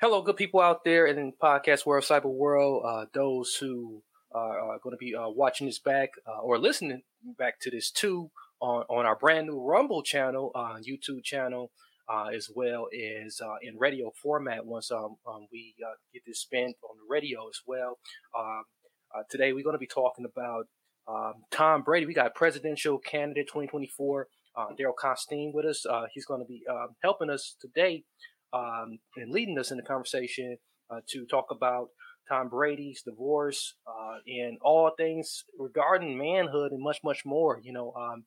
Hello, good people out there in podcast world, cyber world, uh, those who are, going to be uh, watching this back uh, or listening back to this too on, on our brand new Rumble channel, uh, YouTube channel, uh, as well as uh, in radio format once um, um, we get this spent on the radio as well. Um, today we're going to be talking about um, Tom Brady. We got presidential candidate 2024, Daryl Costine with us. he's going to be um, helping us today um, and leading us in the conversation uh, to talk about Tom Brady's divorce uh, and all things regarding manhood and much, much more. You know, um,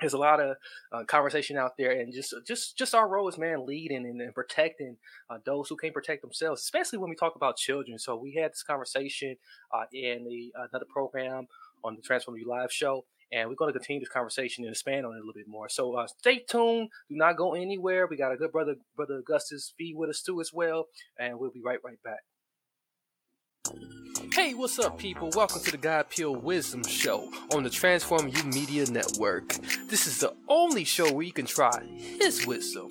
there's a lot of uh, conversation out there, and just, just, just our role as man leading and, and protecting uh, those who can't protect themselves, especially when we talk about children. So we had this conversation uh, in the another program on the Transform You Live show, and we're going to continue this conversation and expand on it a little bit more. So uh, stay tuned. Do not go anywhere. We got a good brother, brother Augustus V, with us too as well, and we'll be right, right back. Hey, what's up, people? Welcome to the God Peel Wisdom Show on the Transform You Media Network. This is the only show where you can try His wisdom.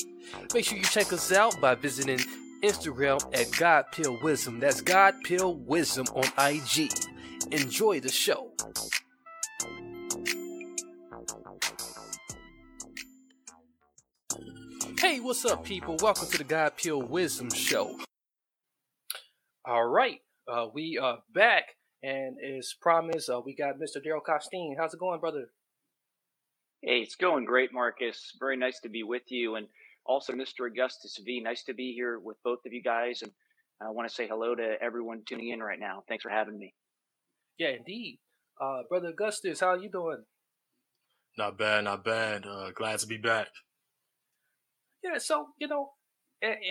Make sure you check us out by visiting Instagram at God Peel Wisdom. That's God Peel Wisdom on IG. Enjoy the show. Hey, what's up, people? Welcome to the God Peel Wisdom Show. All right, uh, we are back, and as promised, uh, we got Mr. Daryl Costine. How's it going, brother? Hey, it's going great, Marcus. Very nice to be with you, and also Mr. Augustus V. Nice to be here with both of you guys, and I want to say hello to everyone tuning in right now. Thanks for having me. Yeah, indeed, uh, brother Augustus. How you doing? Not bad, not bad. Uh, glad to be back. Yeah, so you know,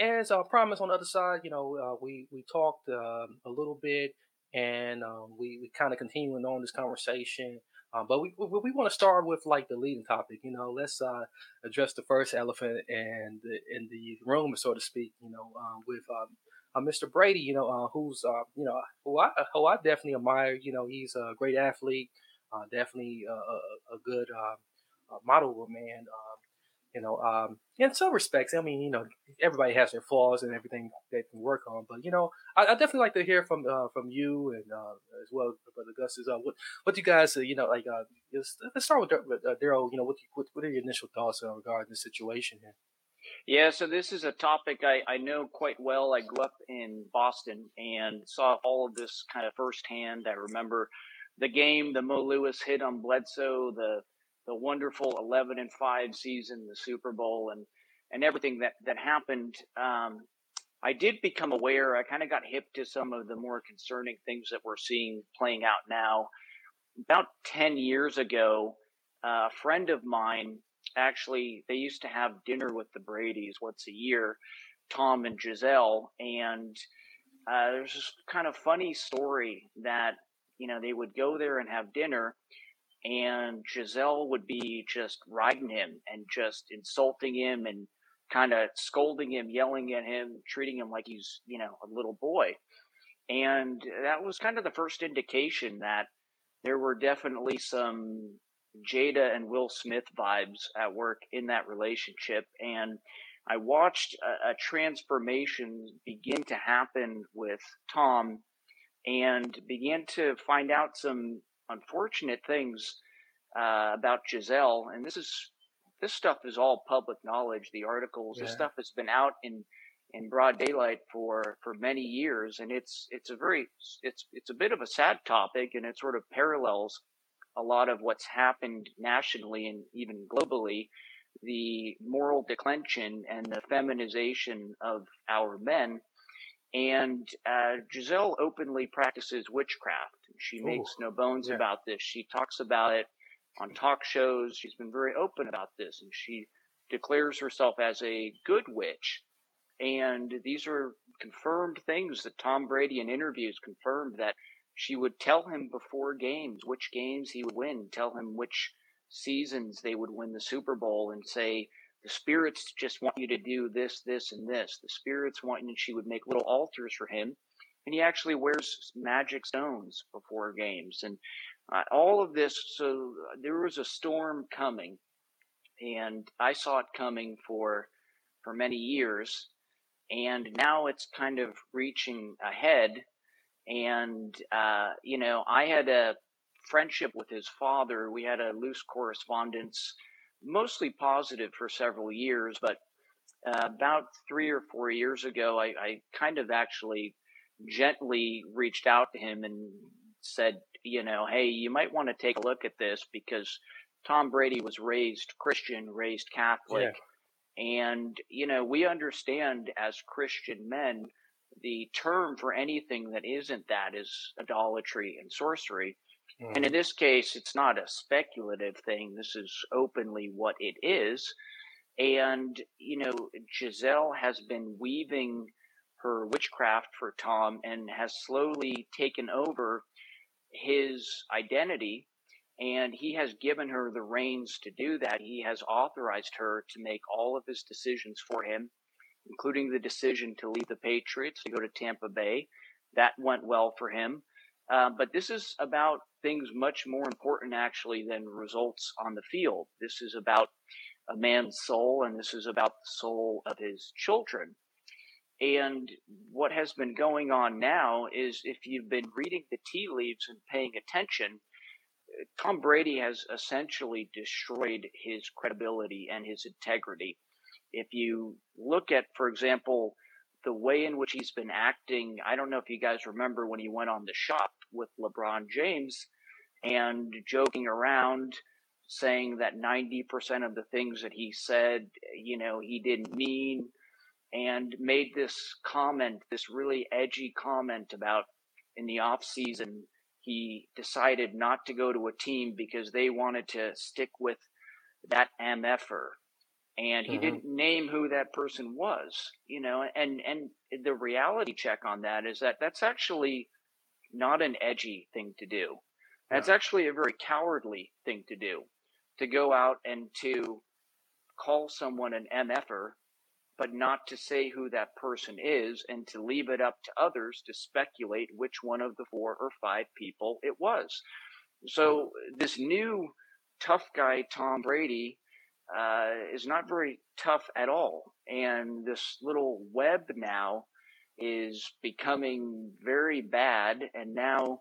as I promised on the other side, you know, uh, we we talked um, a little bit, and um, we we kind of continuing on this conversation. Um, but we we, we want to start with like the leading topic. You know, let's uh, address the first elephant and in the room, so to speak. You know, uh, with um, uh, Mr. Brady. You know, uh, who's uh, you know who I who I definitely admire. You know, he's a great athlete, definitely a, a, a good model of man. You know, um, in some respects, I mean, you know, everybody has their flaws and everything they can work on. But you know, I, I definitely like to hear from uh, from you and uh, as well, Brother Gus. Is uh, what what do you guys, uh, you know, like? Uh, let's start with uh, Daryl. You know, what, what what are your initial thoughts regarding the situation here? Yeah, so this is a topic I, I know quite well. I grew up in Boston and saw all of this kind of firsthand. I remember the game, the Mo Lewis hit on Bledsoe, the the wonderful 11 and 5 season, the Super Bowl, and and everything that that happened. Um, I did become aware. I kind of got hip to some of the more concerning things that we're seeing playing out now. About 10 years ago, uh, a friend of mine actually they used to have dinner with the Brady's once a year, Tom and Gisele, and uh, there's this kind of funny story that you know they would go there and have dinner and Gisele would be just riding him and just insulting him and kind of scolding him, yelling at him, treating him like he's, you know, a little boy. And that was kind of the first indication that there were definitely some Jada and Will Smith vibes at work in that relationship. And I watched a, a transformation begin to happen with Tom and began to find out some unfortunate things uh, about Gisele, and this is this stuff is all public knowledge. The articles, yeah. this stuff has been out in in broad daylight for for many years, and it's it's a very it's it's a bit of a sad topic, and it sort of parallels a lot of what's happened nationally and even globally. The moral declension and the feminization of our men and uh, Gisele openly practices witchcraft. She makes Ooh, no bones yeah. about this. She talks about it on talk shows. She's been very open about this, and she declares herself as a good witch. And these are confirmed things that Tom Brady in interviews confirmed that she would tell him before games which games he would win, tell him which seasons they would win the Super Bowl, and say, the spirits just want you to do this, this, and this. The spirits want you, and she would make little altars for him. And he actually wears magic stones before games. And uh, all of this, so there was a storm coming, and I saw it coming for for many years, and now it's kind of reaching ahead. And uh, you know, I had a friendship with his father. We had a loose correspondence, mostly positive for several years, but uh, about three or four years ago, I, I kind of actually gently reached out to him and said, you know, hey, you might want to take a look at this because Tom Brady was raised Christian, raised Catholic. Yeah. And, you know, we understand as Christian men, the term for anything that isn't that is idolatry and sorcery. Mm-hmm. And in this case, it's not a speculative thing. This is openly what it is. And, you know, Gisele has been weaving her witchcraft for Tom and has slowly taken over his identity. And he has given her the reins to do that. He has authorized her to make all of his decisions for him, including the decision to leave the Patriots to go to Tampa Bay. That went well for him. Uh, but this is about things much more important, actually, than results on the field. This is about a man's soul, and this is about the soul of his children. And what has been going on now is if you've been reading the tea leaves and paying attention, Tom Brady has essentially destroyed his credibility and his integrity. If you look at, for example, the way in which he's been acting, I don't know if you guys remember when he went on the shop with LeBron James and joking around saying that 90% of the things that he said, you know, he didn't mean and made this comment, this really edgy comment about in the off season he decided not to go to a team because they wanted to stick with that MFer. And he mm-hmm. didn't name who that person was, you know, and, and the reality check on that is that that's actually not an edgy thing to do. That's actually a very cowardly thing to do, to go out and to call someone an MFer but not to say who that person is and to leave it up to others to speculate which one of the four or five people it was. So this new tough guy, Tom Brady, uh, is not very tough at all. And this little web now is becoming very bad. And now,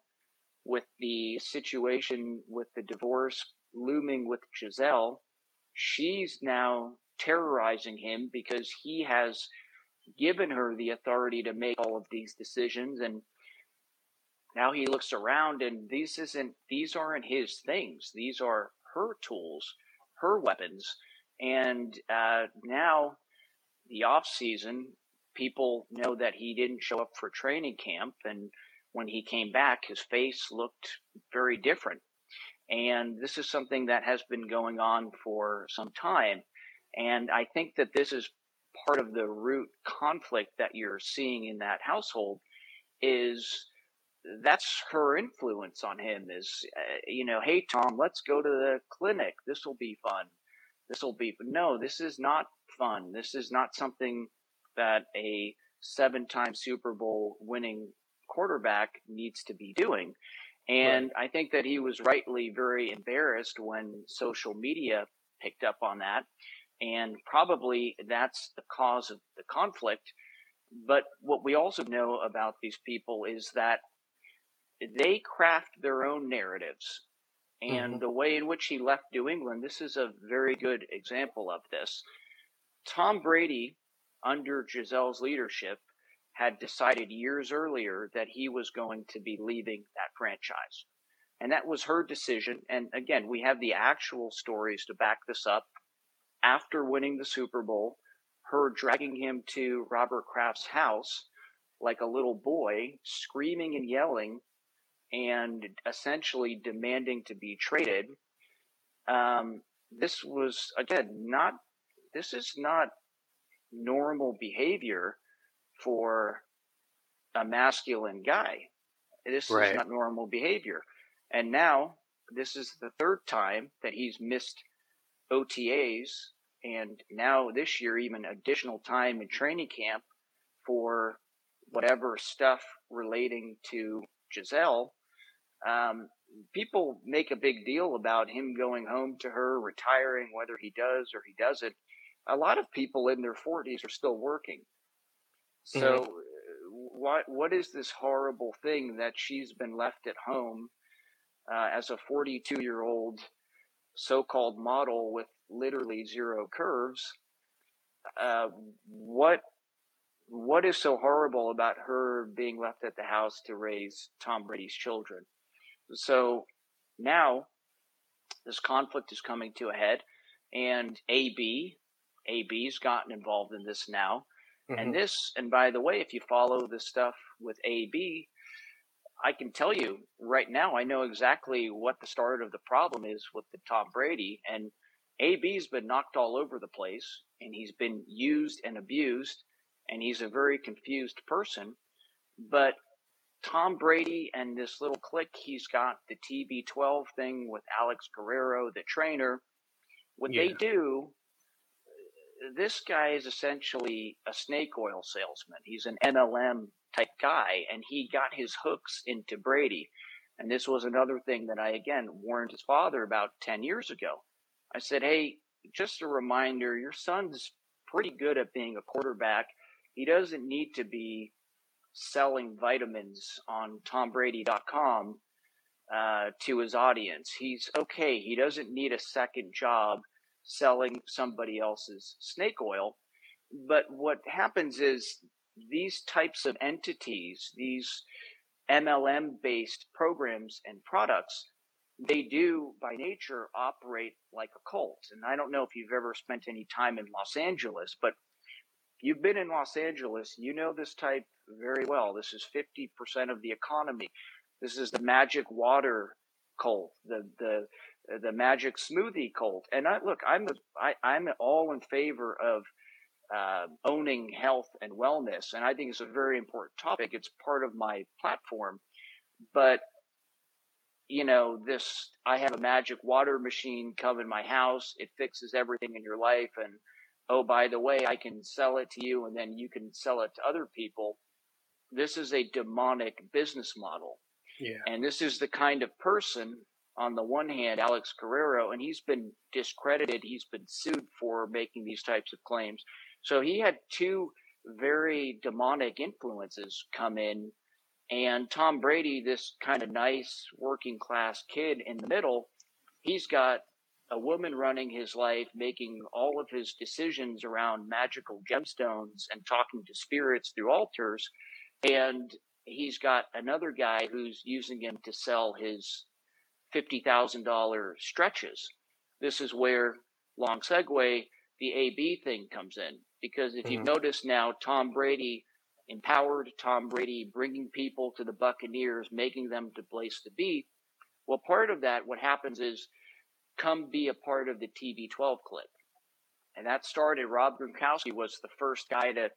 with the situation with the divorce looming with Gisele, she's now terrorizing him because he has given her the authority to make all of these decisions and now he looks around and these isn't these aren't his things. These are her tools her weapons. And uh, now the off season people know that he didn't show up for training camp and when he came back his face looked very different. And this is something that has been going on for some time and I think that this is part of the root conflict that you're seeing in that household is that's her influence on him is uh, you know hey tom let's go to the clinic. This will be fun. This will be no this is not fun. This is not something that a seven time super bowl winning quarterback needs to be doing. And right. i think that he was rightly very embarrassed when social media picked up on that and probably that's the cause of the conflict. But what we also know about these people is that they craft their own narratives. And mm-hmm. the way in which he left New England, this is a very good example of this. Tom Brady, under Gisele's leadership, had decided years earlier that he was going to be leaving that franchise. And that was her decision. And again, we have the actual stories to back this up after winning the Super Bowl, her dragging him to Robert Kraft's house like a little boy, screaming and yelling, and essentially demanding to be traded. Um, this was again not. This is not normal behavior for a masculine guy. This right. is not normal behavior. And now this is the third time that he's missed OTAs and now this year even additional time in training camp for whatever stuff relating to Gisele. Um, people make a big deal about him going home to her, retiring, whether he does or he doesn't. A lot of people in their 40s are still working. So, mm-hmm. what what is this horrible thing that she's been left at home uh, as a 42 year old so-called model with literally zero curves? Uh, what what is so horrible about her being left at the house to raise Tom Brady's children? So now this conflict is coming to a head, and AB, AB's gotten involved in this now. Mm-hmm. And this, and by the way, if you follow the stuff with AB, I can tell you right now, I know exactly what the start of the problem is with the Tom Brady. And AB's been knocked all over the place, and he's been used and abused, and he's a very confused person. But Tom Brady and this little clique he's got, the TB12 thing with Alex Guerrero, the trainer, what yeah. they do, this guy is essentially a snake oil salesman. He's an MLM type guy, and he got his hooks into Brady. And this was another thing that I, again, warned his father about 10 years ago. I said, hey, just a reminder, your son's pretty good at being a quarterback. He doesn't need to be selling vitamins on tombrady.com uh, to his audience. He's okay. He doesn't need a second job selling somebody else's snake oil. But what happens is these types of entities, these MLM based programs and products, they do by nature operate like a cult. And I don't know if you've ever spent any time in Los Angeles, but you've been in Los Angeles, you know this type very well. This is 50% of the economy. This is the magic water cult, the the the magic smoothie cult. And I look, I'm I, I'm all in favor of uh, owning health and wellness, and I think it's a very important topic. It's part of my platform, but you know this i have a magic water machine come in my house it fixes everything in your life and oh, by the way, I can sell it to you and then you can sell it to other people. This is a demonic business model. Yeah. And this is the kind of person, on the one hand, Alex Guerrero, and he's been discredited. He's been sued for making these types of claims. So he had two very demonic influences come in. And Tom Brady, this kind of nice working class kid in the middle, he's got a woman running his life, making all of his decisions around magical gemstones and talking to spirits through altars. And he's got another guy who's using him to sell his $50,000 stretches. This is where, long segue, the AB thing comes in. Because if mm-hmm. you've noticed now, Tom Brady empowered Tom Brady, bringing people to the Buccaneers, making them to place to be. Well, part of that, what happens is come be a part of the TB12 clique. And that started, Rob Gronkowski was the first guy to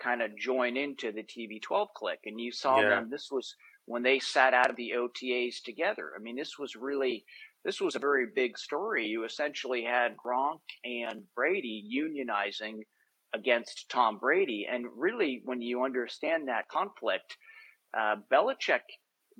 kind of join into the TB12 clique. And you saw yeah. them, this was when they sat out of the OTAs together. I mean, this was really, this was a very big story. You essentially had Gronk and Brady unionizing against Tom Brady. And really, when you understand that conflict, uh, Belichick,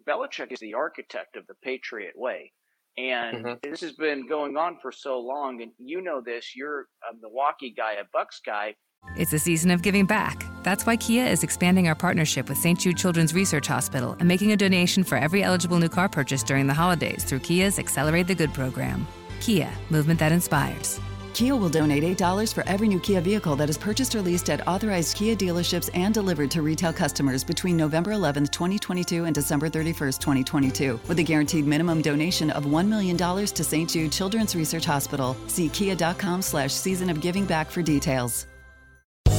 Belichick is the architect of the Patriot way. And mm-hmm. this has been going on for so long. And you know this, you're a Milwaukee guy, a Bucks guy. It's a season of giving back. That's why Kia is expanding our partnership with St. Jude Children's Research Hospital and making a donation for every eligible new car purchase during the holidays through Kia's Accelerate the Good program. Kia, movement that inspires. Kia will donate $8 for every new Kia vehicle that is purchased or leased at authorized Kia dealerships and delivered to retail customers between November 11, 2022 and December 31, 2022, with a guaranteed minimum donation of $1 million to St. Jude Children's Research Hospital. See kia.com slash season of giving back for details.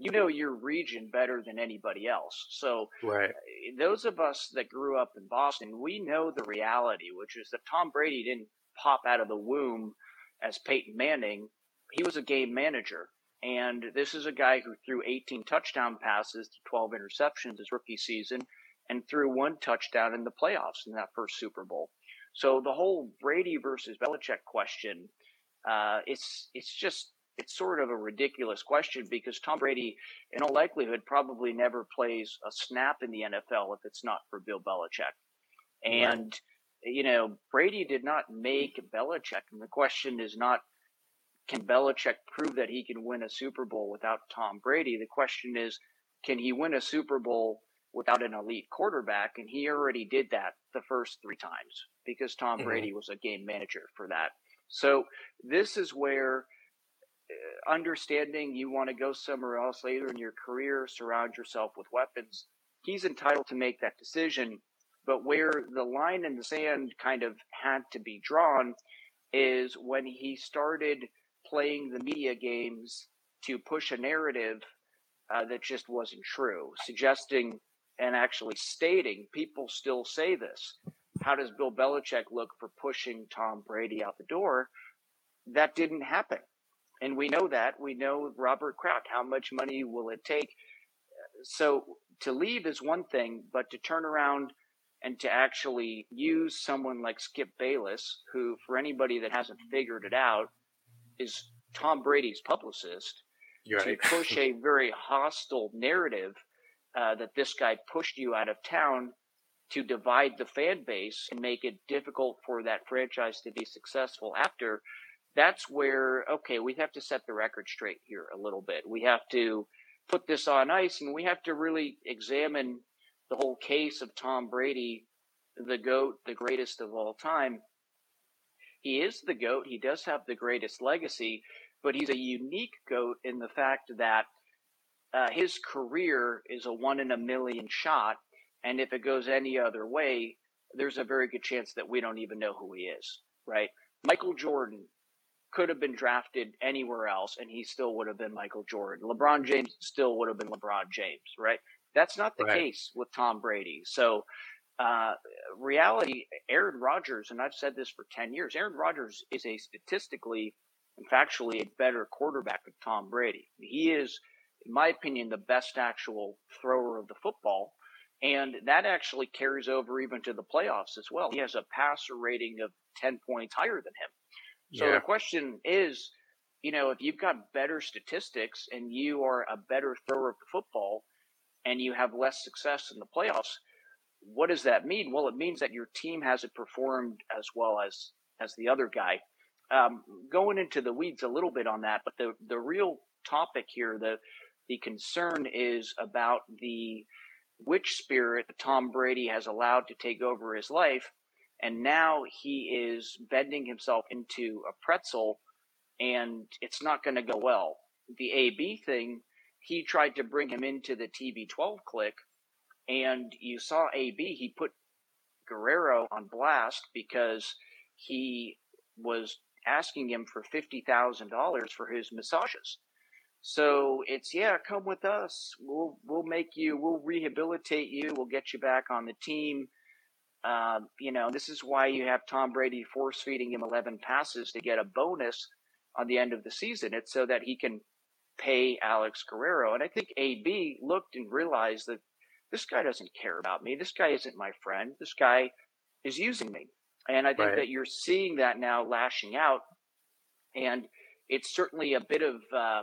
You know your region better than anybody else. So Right. those of us that grew up in Boston, we know the reality, which is that Tom Brady didn't pop out of the womb as Peyton Manning. He was a game manager. And this is a guy who threw 18 touchdown passes to 12 interceptions his rookie season and threw one touchdown in the playoffs in that first Super Bowl. So the whole Brady versus Belichick question, uh, it's it's just it's sort of a ridiculous question because Tom Brady, in all likelihood, probably never plays a snap in the NFL if it's not for Bill Belichick. And you know, Brady did not make Belichick, and the question is not can Belichick prove that he can win a Super Bowl without Tom Brady? The question is, can he win a Super Bowl without an elite quarterback? And he already did that the first three times because Tom Mhm. Brady was a game manager for that. So this is where understanding you want to go somewhere else later in your career, surround yourself with weapons. He's entitled to make that decision. But where the line in the sand kind of had to be drawn is when he started playing the media games to push a narrative uh, that just wasn't true, suggesting and actually stating people still say this. How does Bill Belichick look for pushing Tom Brady out the door? That didn't happen. And we know that. We know Robert Kraft. How much money will it take? So to leave is one thing, but to turn around and to actually use someone like Skip Bayless, who, for anybody that hasn't figured it out, is Tom Brady's publicist, You're to right. push a very hostile narrative uh, that this guy pushed you out of town to divide the fan base and make it difficult for that franchise to be successful after. That's where, okay, we have to set the record straight here a little bit. We have to put this on ice and we have to really examine the whole case of Tom Brady, the GOAT, the greatest of all time. He is the GOAT. He does have the greatest legacy, but he's a unique GOAT in the fact that uh, his career is a one in a million shot. And if it goes any other way, there's a very good chance that we don't even know who he is, right? Michael Jordan could have been drafted anywhere else and he still would have been Michael Jordan. LeBron James still would have been LeBron James, right? That's not the Right. case with Tom Brady. So, uh, reality, Aaron Rodgers, and I've said this for 10 years, Aaron Rodgers is a statistically and factually a better quarterback than Tom Brady. He is, in my opinion, the best actual thrower of the football. And that actually carries over even to the playoffs as well. He has a passer rating of 10 points higher than him. So Yeah. the question is, you know, if you've got better statistics and you are a better thrower of the football and you have less success in the playoffs, what does that mean? Well, it means that your team hasn't performed as well as as the other guy. Um, going into the weeds a little bit on that, but the the real topic here, the the concern is about the witch spirit Tom Brady has allowed to take over his life, and now he is bending himself into a pretzel, and it's not going to go well. The AB thing, he tried to bring him into the TB12 click, and you saw AB. He put Guerrero on blast because he was asking him for fifty thousand dollars for his massages. So it's yeah, come with us. We'll we'll make you. We'll rehabilitate you. We'll get you back on the team. Um, you know, this is why you have Tom Brady force feeding him eleven passes to get a bonus on the end of the season. It's so that he can pay Alex Guerrero. And I think AB looked and realized that this guy doesn't care about me. This guy isn't my friend. This guy is using me. And I think Right. that you're seeing that now lashing out. And it's certainly a bit of, uh,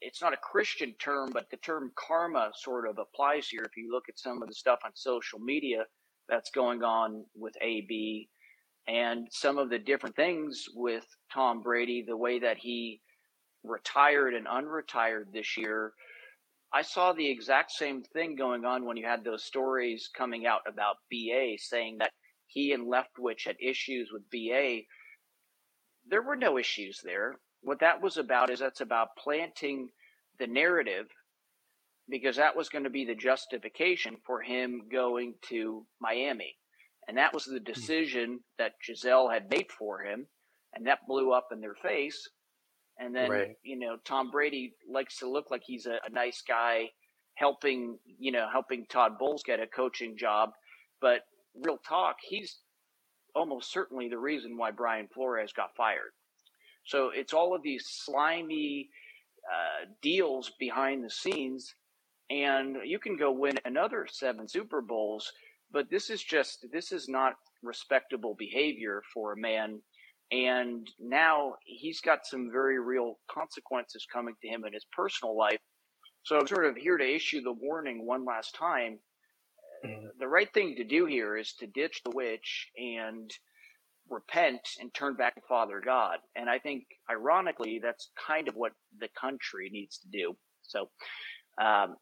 it's not a Christian term, but the term karma sort of applies here. If you look at some of the stuff on social media that's going on with AB and some of the different things with Tom Brady, the way that he retired and unretired this year, I saw the exact same thing going on when you had those stories coming out about BA saying that he and Leftwich had issues with BA. There were no issues there. What that was about is that's about planting the narrative because that was going to be the justification for him going to Miami. And that was the hmm. decision that Gisele had made for him. And that blew up in their face. And then, right. you know, Tom Brady likes to look like he's a, a nice guy helping, you know, helping Todd Bowles get a coaching job. But real talk, he's almost certainly the reason why Brian Flores got fired. So it's all of these slimy uh, deals behind the scenes, and you can go win another seven Super Bowls, but this is just this is not respectable behavior for a man. And now he's got some very real consequences coming to him in his personal life. So I'm sort of here to issue the warning one last time Mm-hmm. the right thing to do here is to ditch the witch and repent and turn back to Father God. And I think, ironically, that's kind of what the country needs to do. So, um,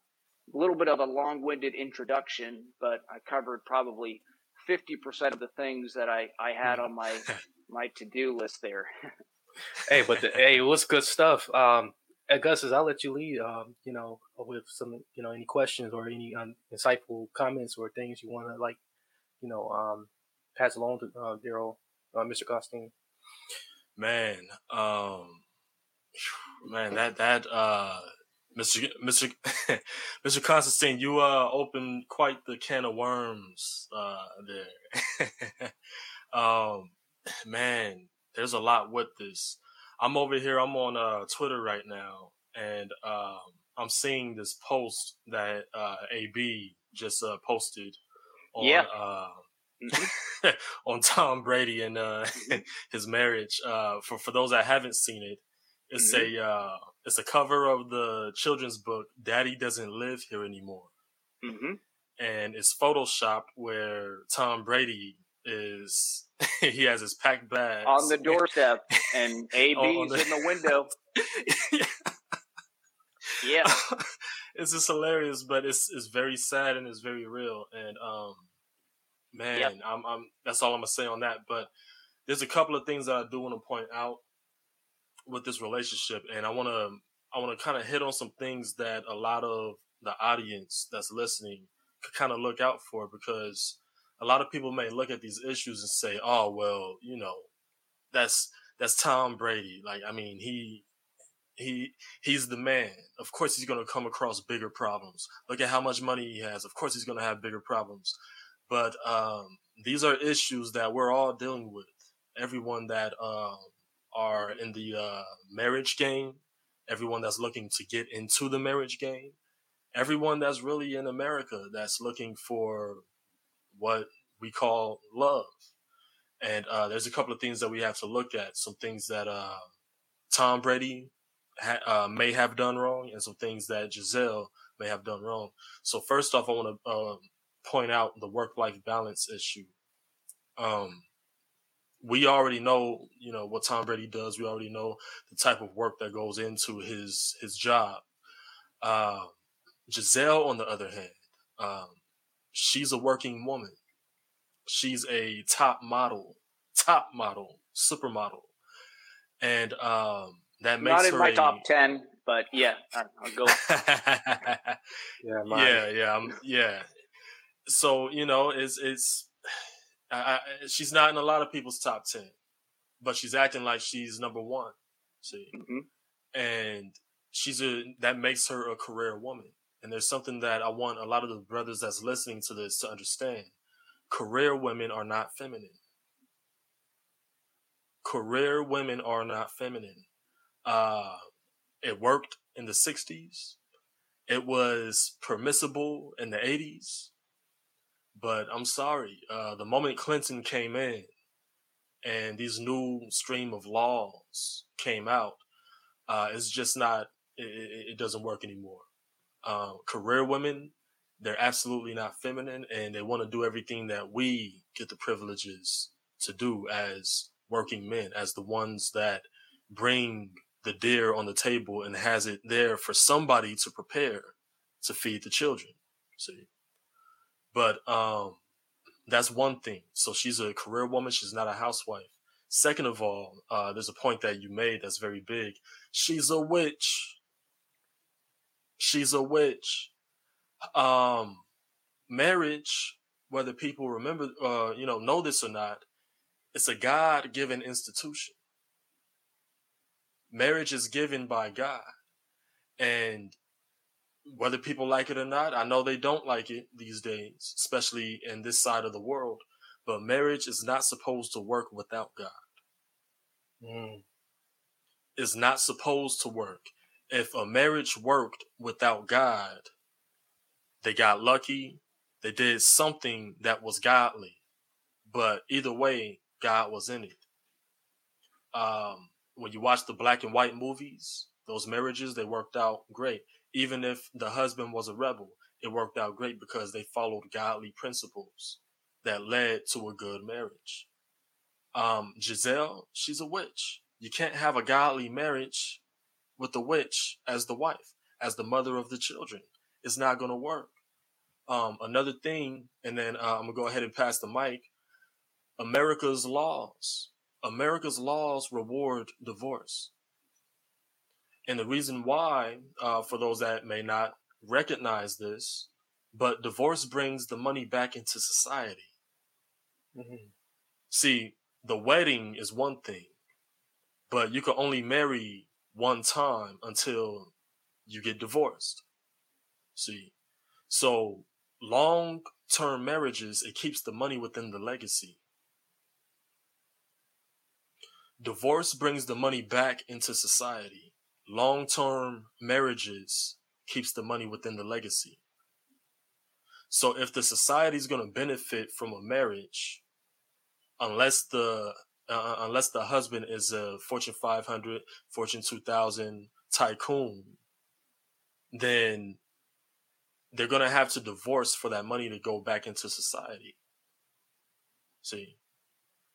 a little bit of a long winded introduction, but I covered probably 50% of the things that I, I had on my, my to do list there. hey, but the, hey, it was good stuff. Um, Augustus, I'll let you lead. Um, you know, with some, you know, any questions or any um, insightful comments or things you want to like, you know, um, pass along to uh, Daryl, uh, Mr. Costin. Man, um, man, that that uh, Mr. Mr. Mr. Constantine, you uh opened quite the can of worms uh there. um, man, there's a lot with this. I'm over here. I'm on uh, Twitter right now, and um, I'm seeing this post that uh, AB just uh, posted on yeah. Uh, mm-hmm. on Tom Brady and uh, his marriage. Uh, for for those that haven't seen it, it's mm-hmm. a it's a cover of the children's book "Daddy Doesn't Live Here Anymore," mm-hmm. and it's photoshopped where Tom Brady is he has his packed bags on the doorstep, and AB's the, in the window. yeah. yeah. it's just hilarious, but it's it's very sad and it's very real. And um, man, yep. I'm I'm that's all I'm gonna say on that. But there's a couple of things that I do want to point out with this relationship, and I want to I want to kind of hit on some things that a lot of the audience that's listening could kind of look out for because a lot of people may look at these issues and say, "Oh, well, you know, that's that's Tom Brady. Like, I mean, he he he's the man. Of course, he's going to come across bigger problems. Look at how much money he has. Of course, he's going to have bigger problems. But um, these are issues that we're all dealing with. Everyone that um, are in the uh, marriage game, everyone that's looking to get into the marriage game, everyone that's really in America that's looking for what we call love. And uh, there's a couple of things that we have to look at. Some things that uh, Tom Brady ha- uh, may have done wrong, and some things that Gisele may have done wrong. So first off, I want to um, point out the work-life balance issue. Um, we already know, you know, what Tom Brady does. We already know the type of work that goes into his his job. Uh, Gisele, on the other hand, um, she's a working woman. She's a top model, top model, supermodel, and um, that makes not in her my a... top ten, but yeah, I'll go. yeah, yeah, yeah, um, yeah. So you know, it's it's I, I, she's not in a lot of people's top ten, but she's acting like she's number one. See, mm-hmm. and she's a that makes her a career woman. And there's something that I want a lot of the brothers that's listening to this to understand. Career women are not feminine. Career women are not feminine. Uh, it worked in the 60s. It was permissible in the 80s. But I'm sorry, uh, the moment Clinton came in and these new stream of laws came out, uh, it's just not, it, it doesn't work anymore uh, career women, they're absolutely not feminine and they want to do everything that we get the privileges to do as working men, as the ones that bring the deer on the table and has it there for somebody to prepare to feed the children. See, but um, that's one thing. So she's a career woman. She's not a housewife. Second of all, uh, there's a point that you made that's very big. She's a witch. She's a witch. Um, marriage, whether people remember, uh, you know, know this or not, it's a God given institution. Marriage is given by God. And whether people like it or not, I know they don't like it these days, especially in this side of the world. But marriage is not supposed to work without God. Mm. It's not supposed to work. If a marriage worked without God, they got lucky. They did something that was godly. But either way, God was in it. Um, when you watch the black and white movies, those marriages, they worked out great even if the husband was a rebel, it worked out great because they followed godly principles that led to a good marriage. Um, Gisele, she's a witch. You can't have a godly marriage with the witch as the wife, as the mother of the children. It's not going to work. Um, another thing, and then uh, I'm going to go ahead and pass the mic. America's laws. America's laws reward divorce. And the reason why, uh, for those that may not recognize this, but divorce brings the money back into society. Mm-hmm. See, the wedding is one thing, but you can only marry one time until you get divorced. See, so long term marriages, it keeps the money within the legacy. Divorce brings the money back into society long-term marriages keeps the money within the legacy. So if the society is going to benefit from a marriage, unless the uh, uh, unless the husband is a Fortune 500, Fortune 2000 tycoon, then they're going to have to divorce for that money to go back into society. See,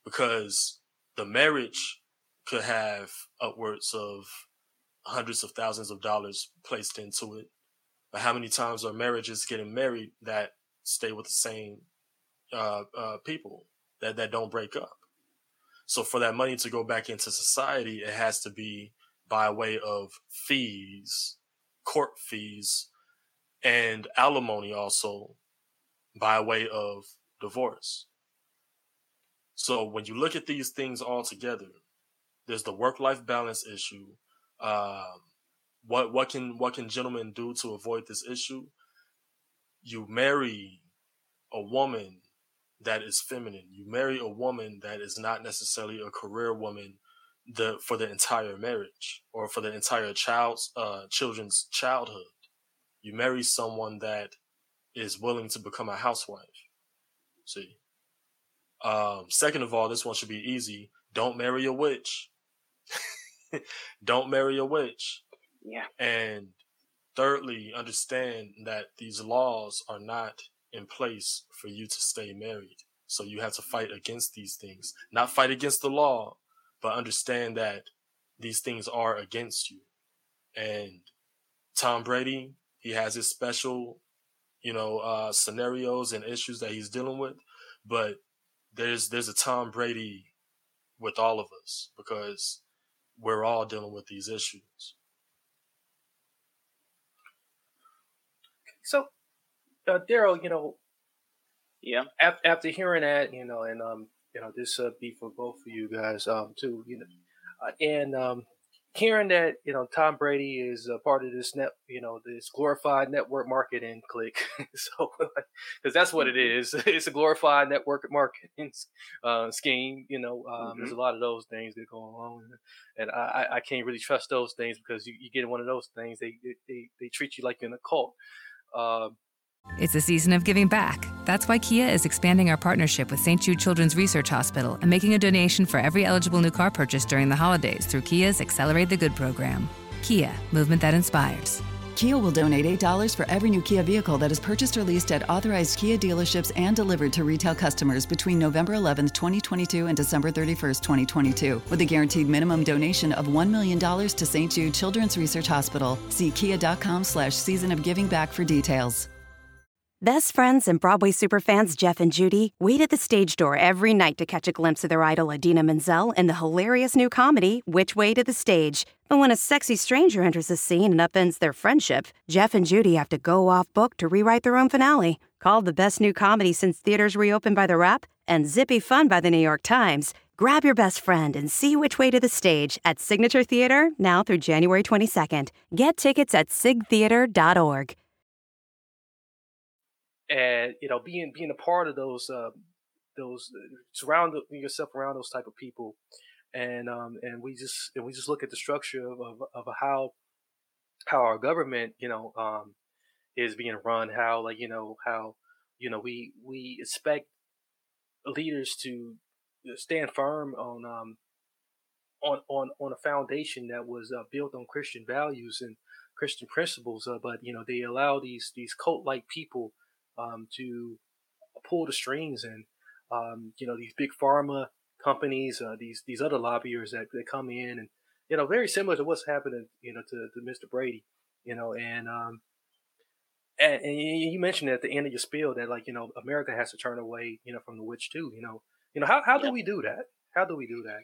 because the marriage could have upwards of hundreds of thousands of dollars placed into it. But how many times are marriages getting married that stay with the same uh, uh, people that, that don't break up? So for that money to go back into society, it has to be by way of fees, court fees, and alimony also by way of divorce. So when you look at these things all together, there's the work life balance issue, um, what what can what can gentlemen do to avoid this issue? You marry a woman that is feminine. You marry a woman that is not necessarily a career woman the for the entire marriage or for the entire child's uh, children's childhood. You marry someone that is willing to become a housewife. See. Um, second of all, this one should be easy. Don't marry a witch. don't marry a witch. Yeah. And thirdly, understand that these laws are not in place for you to stay married. So you have to fight against these things. Not fight against the law, but understand that these things are against you. And Tom Brady, he has his special, you know, uh, scenarios and issues that he's dealing with. But there's there's a Tom Brady with all of us because we're all dealing with these issues. So, uh, Daryl, you know, yeah. After, after hearing that, you know, and um, you know, this uh, be for both of you guys, um, too, you know, uh, and um, hearing that you know Tom Brady is a part of this net, you know, this glorified network marketing clique. so, because that's what it mm-hmm. It's a glorified network marketing uh, scheme. You know, um, mm-hmm. there's a lot of those things that go along, and I, I can't really trust those things because you, you get one of those things, they they they treat you like you're in a cult. Uh, it's a season of giving back. That's why Kia is expanding our partnership with St. Jude Children's Research Hospital and making a donation for every eligible new car purchase during the holidays through Kia's Accelerate the Good program. Kia, movement that inspires. Kia will donate $8 for every new Kia vehicle that is purchased or leased at authorized Kia dealerships and delivered to retail customers between November 11, 2022 and December 31, 2022, with a guaranteed minimum donation of $1 million to St. Jude Children's Research Hospital. See kia.com slash season of giving back for details. Best friends and Broadway superfans Jeff and Judy wait at the stage door every night to catch a glimpse of their idol Idina Menzel in the hilarious new comedy, Which Way to the Stage. But when a sexy stranger enters the scene and upends their friendship, Jeff and Judy have to go off book to rewrite their own finale. Called the best new comedy since theaters reopened by The Wrap and zippy fun by The New York Times, grab your best friend and see Which Way to the Stage at Signature Theater now through January 22nd. Get tickets at sigtheater.org and you know being being a part of those uh, those surround yourself around those type of people. And um, and we just and we just look at the structure of, of, of how how our government you know um, is being run how like you know how you know we we expect leaders to stand firm on um, on on on a foundation that was uh, built on Christian values and Christian principles, uh, but you know they allow these these cult like people um, to pull the strings and um, you know these big pharma companies, uh, these these other lobbyists that, that come in and you know very similar to what's happening you know to, to Mr. Brady, you know and um, and, and you mentioned at the end of your spiel that like you know America has to turn away you know from the witch too you know you know how how do we do that how do we do that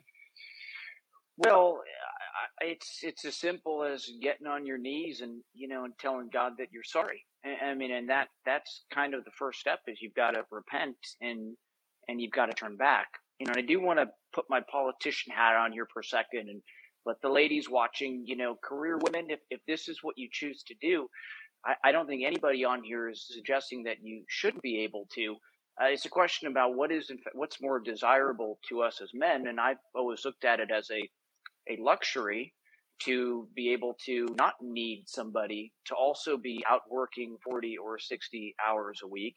well it's it's as simple as getting on your knees and you know and telling God that you're sorry. I mean, and that that's kind of the first step is you've got to repent and and you've got to turn back. You know, I do want to put my politician hat on here for a second and let the ladies watching, you know, career women, if if this is what you choose to do, I, I don't think anybody on here is suggesting that you shouldn't be able to. Uh, it's a question about what is in fact, what's more desirable to us as men, and I've always looked at it as a a luxury to be able to not need somebody to also be out working 40 or 60 hours a week.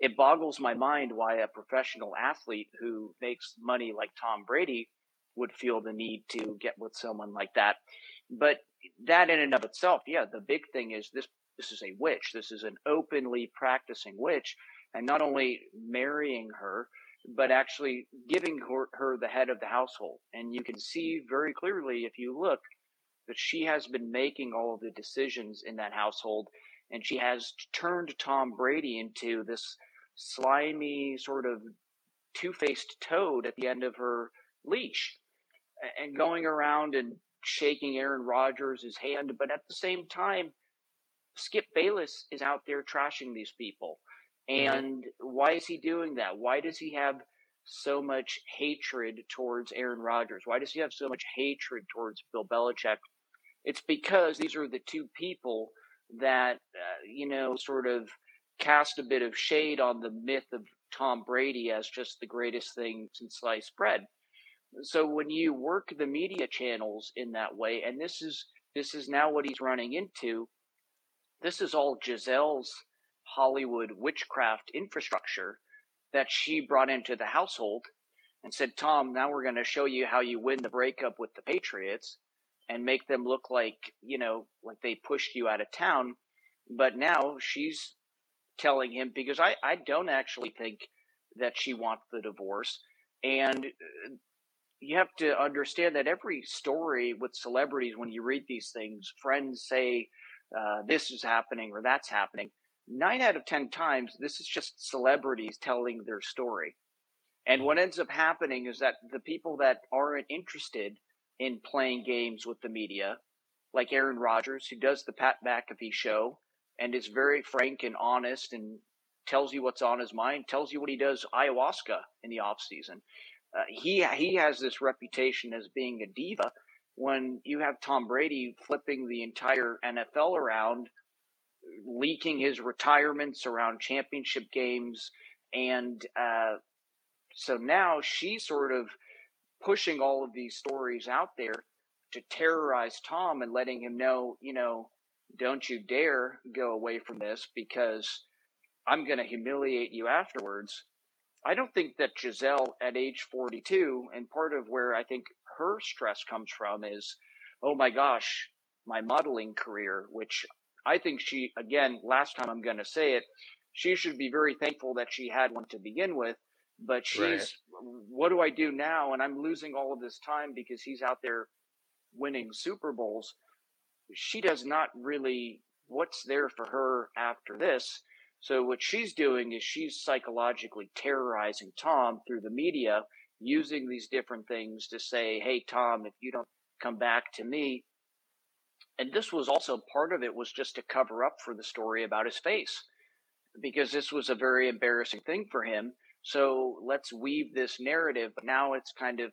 It boggles my mind why a professional athlete who makes money like Tom Brady would feel the need to get with someone like that. But that in and of itself, yeah, the big thing is this this is a witch. This is an openly practicing witch and not only marrying her but actually giving her, her the head of the household. And you can see very clearly if you look that she has been making all of the decisions in that household and she has turned Tom Brady into this slimy sort of two-faced toad at the end of her leash and going around and shaking Aaron Rodgers' hand but at the same time Skip Bayless is out there trashing these people Mm-hmm. And why is he doing that? Why does he have so much hatred towards Aaron Rodgers? Why does he have so much hatred towards Bill Belichick? It's because these are the two people that, uh, you know, sort of cast a bit of shade on the myth of Tom Brady as just the greatest thing since sliced bread. So when you work the media channels in that way, and this is this is now what he's running into, this is all Gisele's Hollywood witchcraft infrastructure that she brought into the household and said, Tom, now we're going to show you how you win the breakup with the Patriots and make them look like, you know, like they pushed you out of town. But now she's telling him because I, I don't actually think that she wants the divorce. And uh, you have to understand that every story with celebrities, when you read these things, friends say, uh, this is happening or that's happening nine out of 10 times, this is just celebrities telling their story. And what ends up happening is that the people that aren't interested in playing games with the media, like Aaron Rodgers, who does the Pat McAfee show and is very frank and honest and tells you what's on his mind, tells you what he does ayahuasca in the off season. Uh, he he has this reputation as being a diva. When you have Tom Brady flipping the entire NFL around leaking his retirements around championship games. And uh, so now she's sort of pushing all of these stories out there to terrorize Tom and letting him know, you know, don't you dare go away from this because I'm going to humiliate you afterwards. I don't think that Gisele at age 42, and part of where I think her stress comes from is, oh my gosh, my modeling career, which I think she, again, last time I'm going to say it, she should be very thankful that she had one to begin with. But she's, right. What do I do now? And I'm losing all of this time because he's out there winning Super Bowls. She does not really, what's there for her after this? So what she's doing is she's psychologically terrorizing Tom through the media, using these different things to say, "Hey Tom, if you don't come back to me." And this was also part of it was just to cover up for the story about his face because this was a very embarrassing thing for him. So let's weave this narrative, but now it's kind of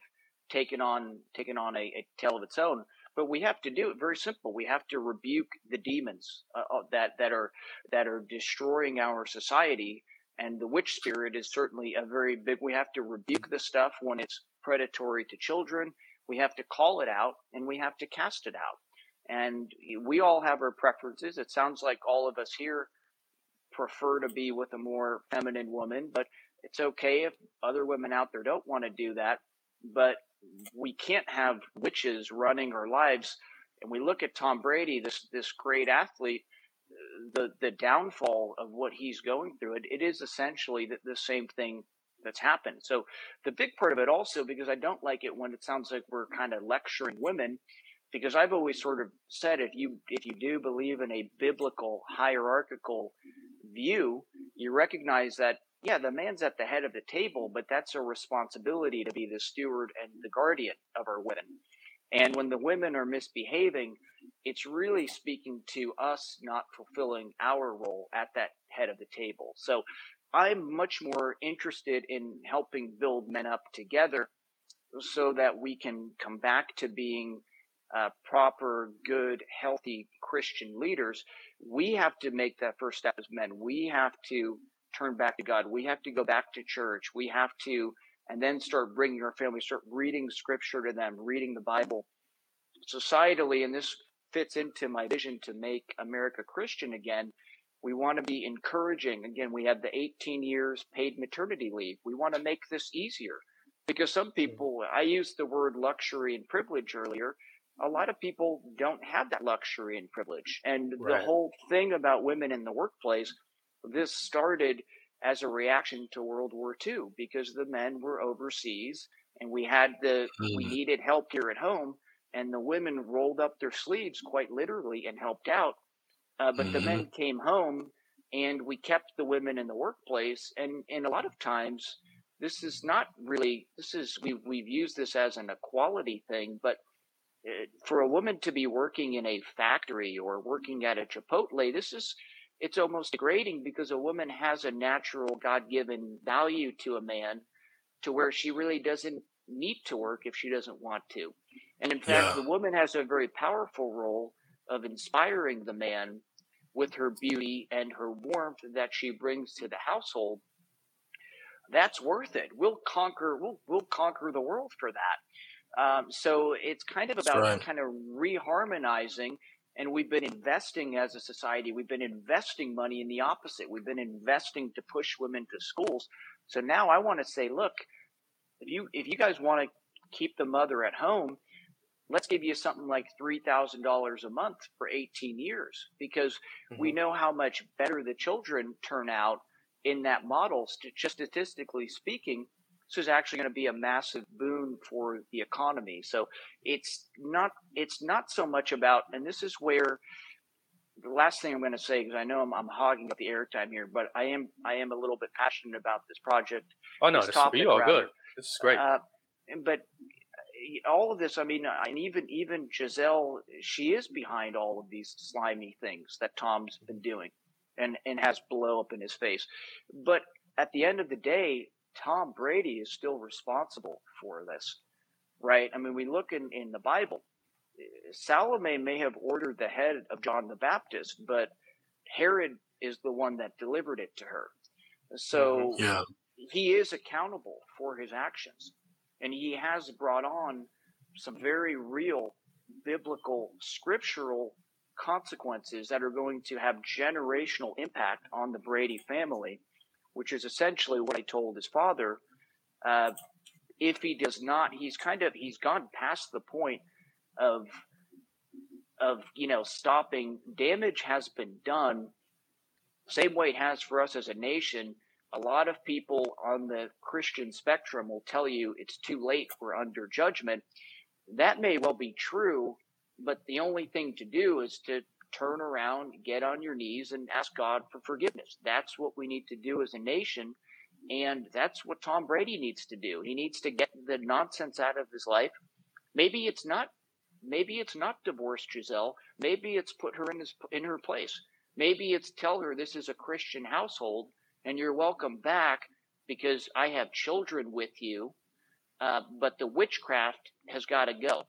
taken on taken on a, a tale of its own. But we have to do it very simple. We have to rebuke the demons uh, uh, that that are that are destroying our society. And the witch spirit is certainly a very big. We have to rebuke the stuff when it's predatory to children. We have to call it out and we have to cast it out. And we all have our preferences. It sounds like all of us here prefer to be with a more feminine woman, but it's okay if other women out there don't want to do that. But we can't have witches running our lives. And we look at Tom Brady, this this great athlete, the the downfall of what he's going through. It, it is essentially the, the same thing that's happened. So the big part of it also, because I don't like it when it sounds like we're kind of lecturing women, because I've always sort of said if you if you do believe in a biblical hierarchical view, you recognize that yeah, the man's at the head of the table, but that's a responsibility to be the steward and the guardian of our women. And when the women are misbehaving, it's really speaking to us not fulfilling our role at that head of the table. So I'm much more interested in helping build men up together so that we can come back to being uh, proper, good, healthy Christian leaders. We have to make that first step as men. We have to turn back to God. We have to go back to church. We have to, and then start bringing our family, start reading scripture to them, reading the Bible. Societally, and this fits into my vision to make America Christian again. We want to be encouraging. Again, we have the 18 years paid maternity leave. We want to make this easier because some hmm. people, I used the word luxury and privilege earlier. A lot of people don't have that luxury and privilege. And right. the whole thing about women in the workplace this started as a reaction to World War II because the men were overseas and we had the mm. we needed help here at home and the women rolled up their sleeves quite literally and helped out uh, but mm. the men mm-hmm. came home and we kept the women in the workplace and and a lot of times this is not really this is we we've used this as an equality thing but uh, for a woman to be working in a factory or working at a chipotle this is it's almost degrading because a woman has a natural God given value to a man to where she really doesn't need to work if she doesn't want to. And in fact, yeah. the woman has a very powerful role of inspiring the man with her beauty and her warmth that she brings to the household. That's worth it. We'll conquer. We'll we'll conquer the world for that. Um, so it's kind of about right. kind of reharmonizing and we've been investing as a society we've been investing money in the opposite we've been investing to push women to schools so now i want to say look if you if you guys want to keep the mother at home let's give you something like $3000 a month for 18 years because mm-hmm. we know how much better the children turn out in that model just statistically speaking this is actually going to be a massive boon for the economy. So it's not it's not so much about, and this is where the last thing I'm going to say because I know I'm, I'm, hogging up the airtime here, but I am I am a little bit passionate about this project. Oh no, this, topic, you are good. This is great. Uh, but all of this, I mean, and even even Gisele, she is behind all of these slimy things that Tom's been doing, and and has blow up in his face. But at the end of the day, Tom Brady is still responsible for this, right? I mean, we look in, in the Bible. Salome may have ordered the head of John the Baptist, but Herod is the one that delivered it to her. So mm-hmm. yeah. he is accountable for his actions. And he has brought on some very real biblical, scriptural consequences that are going to have generational impact on the Brady family which is essentially what he told his father. Uh, if he does not, he's kind of he's gone past the point of of you know stopping damage has been done same way it has for us as a nation a lot of people on the christian spectrum will tell you it's too late we're under judgment that may well be true but the only thing to do is to turn around get on your knees and ask god for forgiveness that's what we need to do as a nation and that's what tom brady needs to do he needs to get the nonsense out of his life maybe it's not Maybe it's not divorce Gisele. Maybe it's put her in his, in her place. Maybe it's tell her this is a Christian household and you're welcome back because I have children with you. Uh, but the witchcraft has got to go.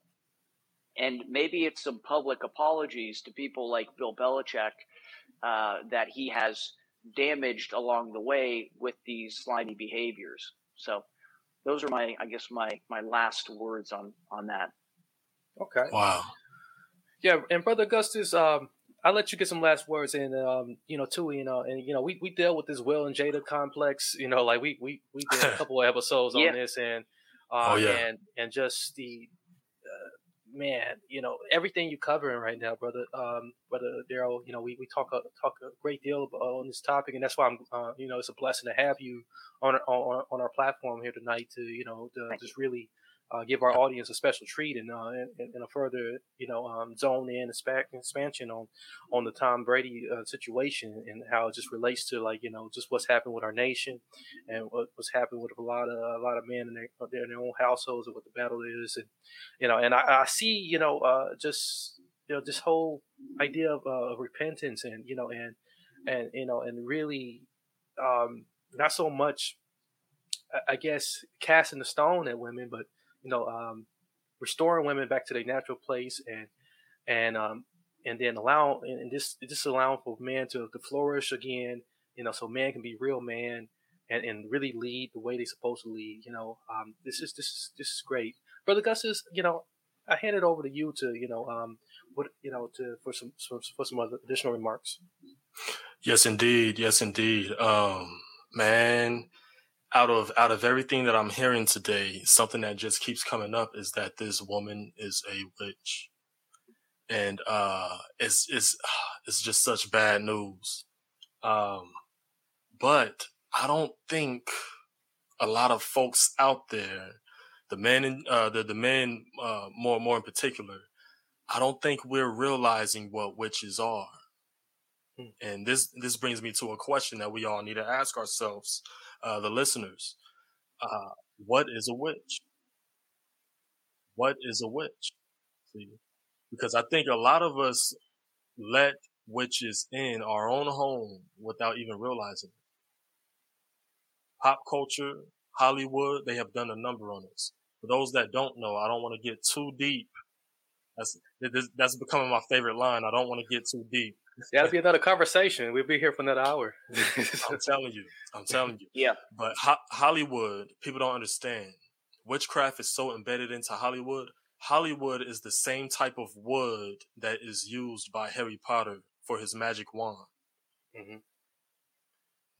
And maybe it's some public apologies to people like Bill Belichick uh, that he has damaged along the way with these slimy behaviors. So those are my, I guess, my my last words on on that. Okay. Wow. Yeah, and brother Augustus, um, I'll let you get some last words, and um, you know, too, you know, and you know, we we dealt with this Will and Jada complex, you know, like we we we did a couple of episodes yeah. on this, and uh, oh, yeah. and and just the man, you know, everything you're covering right now, brother, um, brother Daryl, you know, we we talk a, talk a great deal about, on this topic, and that's why I'm, uh, you know, it's a blessing to have you on on on our platform here tonight to, you know, to just really uh, give our audience a special treat and, uh, and, and a further, you know, um, zone in expansion on on the Tom Brady uh, situation and how it just relates to like you know just what's happened with our nation and what, what's happened with a lot of a lot of men in their, in their own households and what the battle is and you know and I, I see you know uh, just you know this whole idea of, uh, of repentance and you know and and you know and really um, not so much I guess casting the stone at women, but you know, um, restoring women back to their natural place and and um, and then allow and this this allowing for men to, to flourish again. You know, so man can be real man and, and really lead the way they're supposed to lead. You know, um, this is this is this is great, brother Gus. Is you know, I hand it over to you to you know um, what you know to for some for some other additional remarks. Yes, indeed. Yes, indeed. Um, man, out of out of everything that I'm hearing today, something that just keeps coming up is that this woman is a witch, and uh, it's it's it's just such bad news. Um, but I don't think a lot of folks out there, the men in uh, the the men uh, more more in particular, I don't think we're realizing what witches are. Hmm. And this this brings me to a question that we all need to ask ourselves uh, the listeners. Uh, what is a witch? What is a witch? See, because I think a lot of us let witches in our own home without even realizing it. Pop culture, Hollywood, they have done a number on us. For those that don't know, I don't want to get too deep. That's that's becoming my favorite line. I don't want to get too deep. That'll be another conversation. We'll be here for another hour. I'm telling you. I'm telling you. Yeah. But ho- Hollywood, people don't understand. Witchcraft is so embedded into Hollywood. Hollywood is the same type of wood that is used by Harry Potter for his magic wand. Mm-hmm.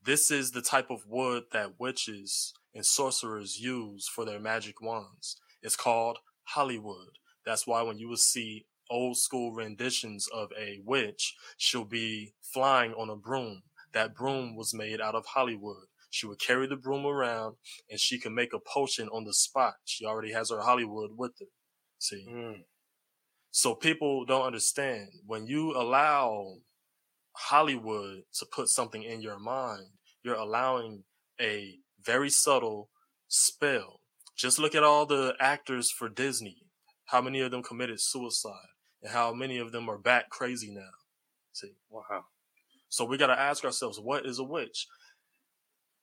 This is the type of wood that witches and sorcerers use for their magic wands. It's called Hollywood. That's why when you will see old school renditions of a witch, she'll be flying on a broom. That broom was made out of Hollywood. She would carry the broom around and she can make a potion on the spot. She already has her Hollywood with her. See? Mm. So people don't understand when you allow Hollywood to put something in your mind, you're allowing a very subtle spell. Just look at all the actors for Disney. How many of them committed suicide? And how many of them are back crazy now. See? Wow. So we got to ask ourselves, what is a witch?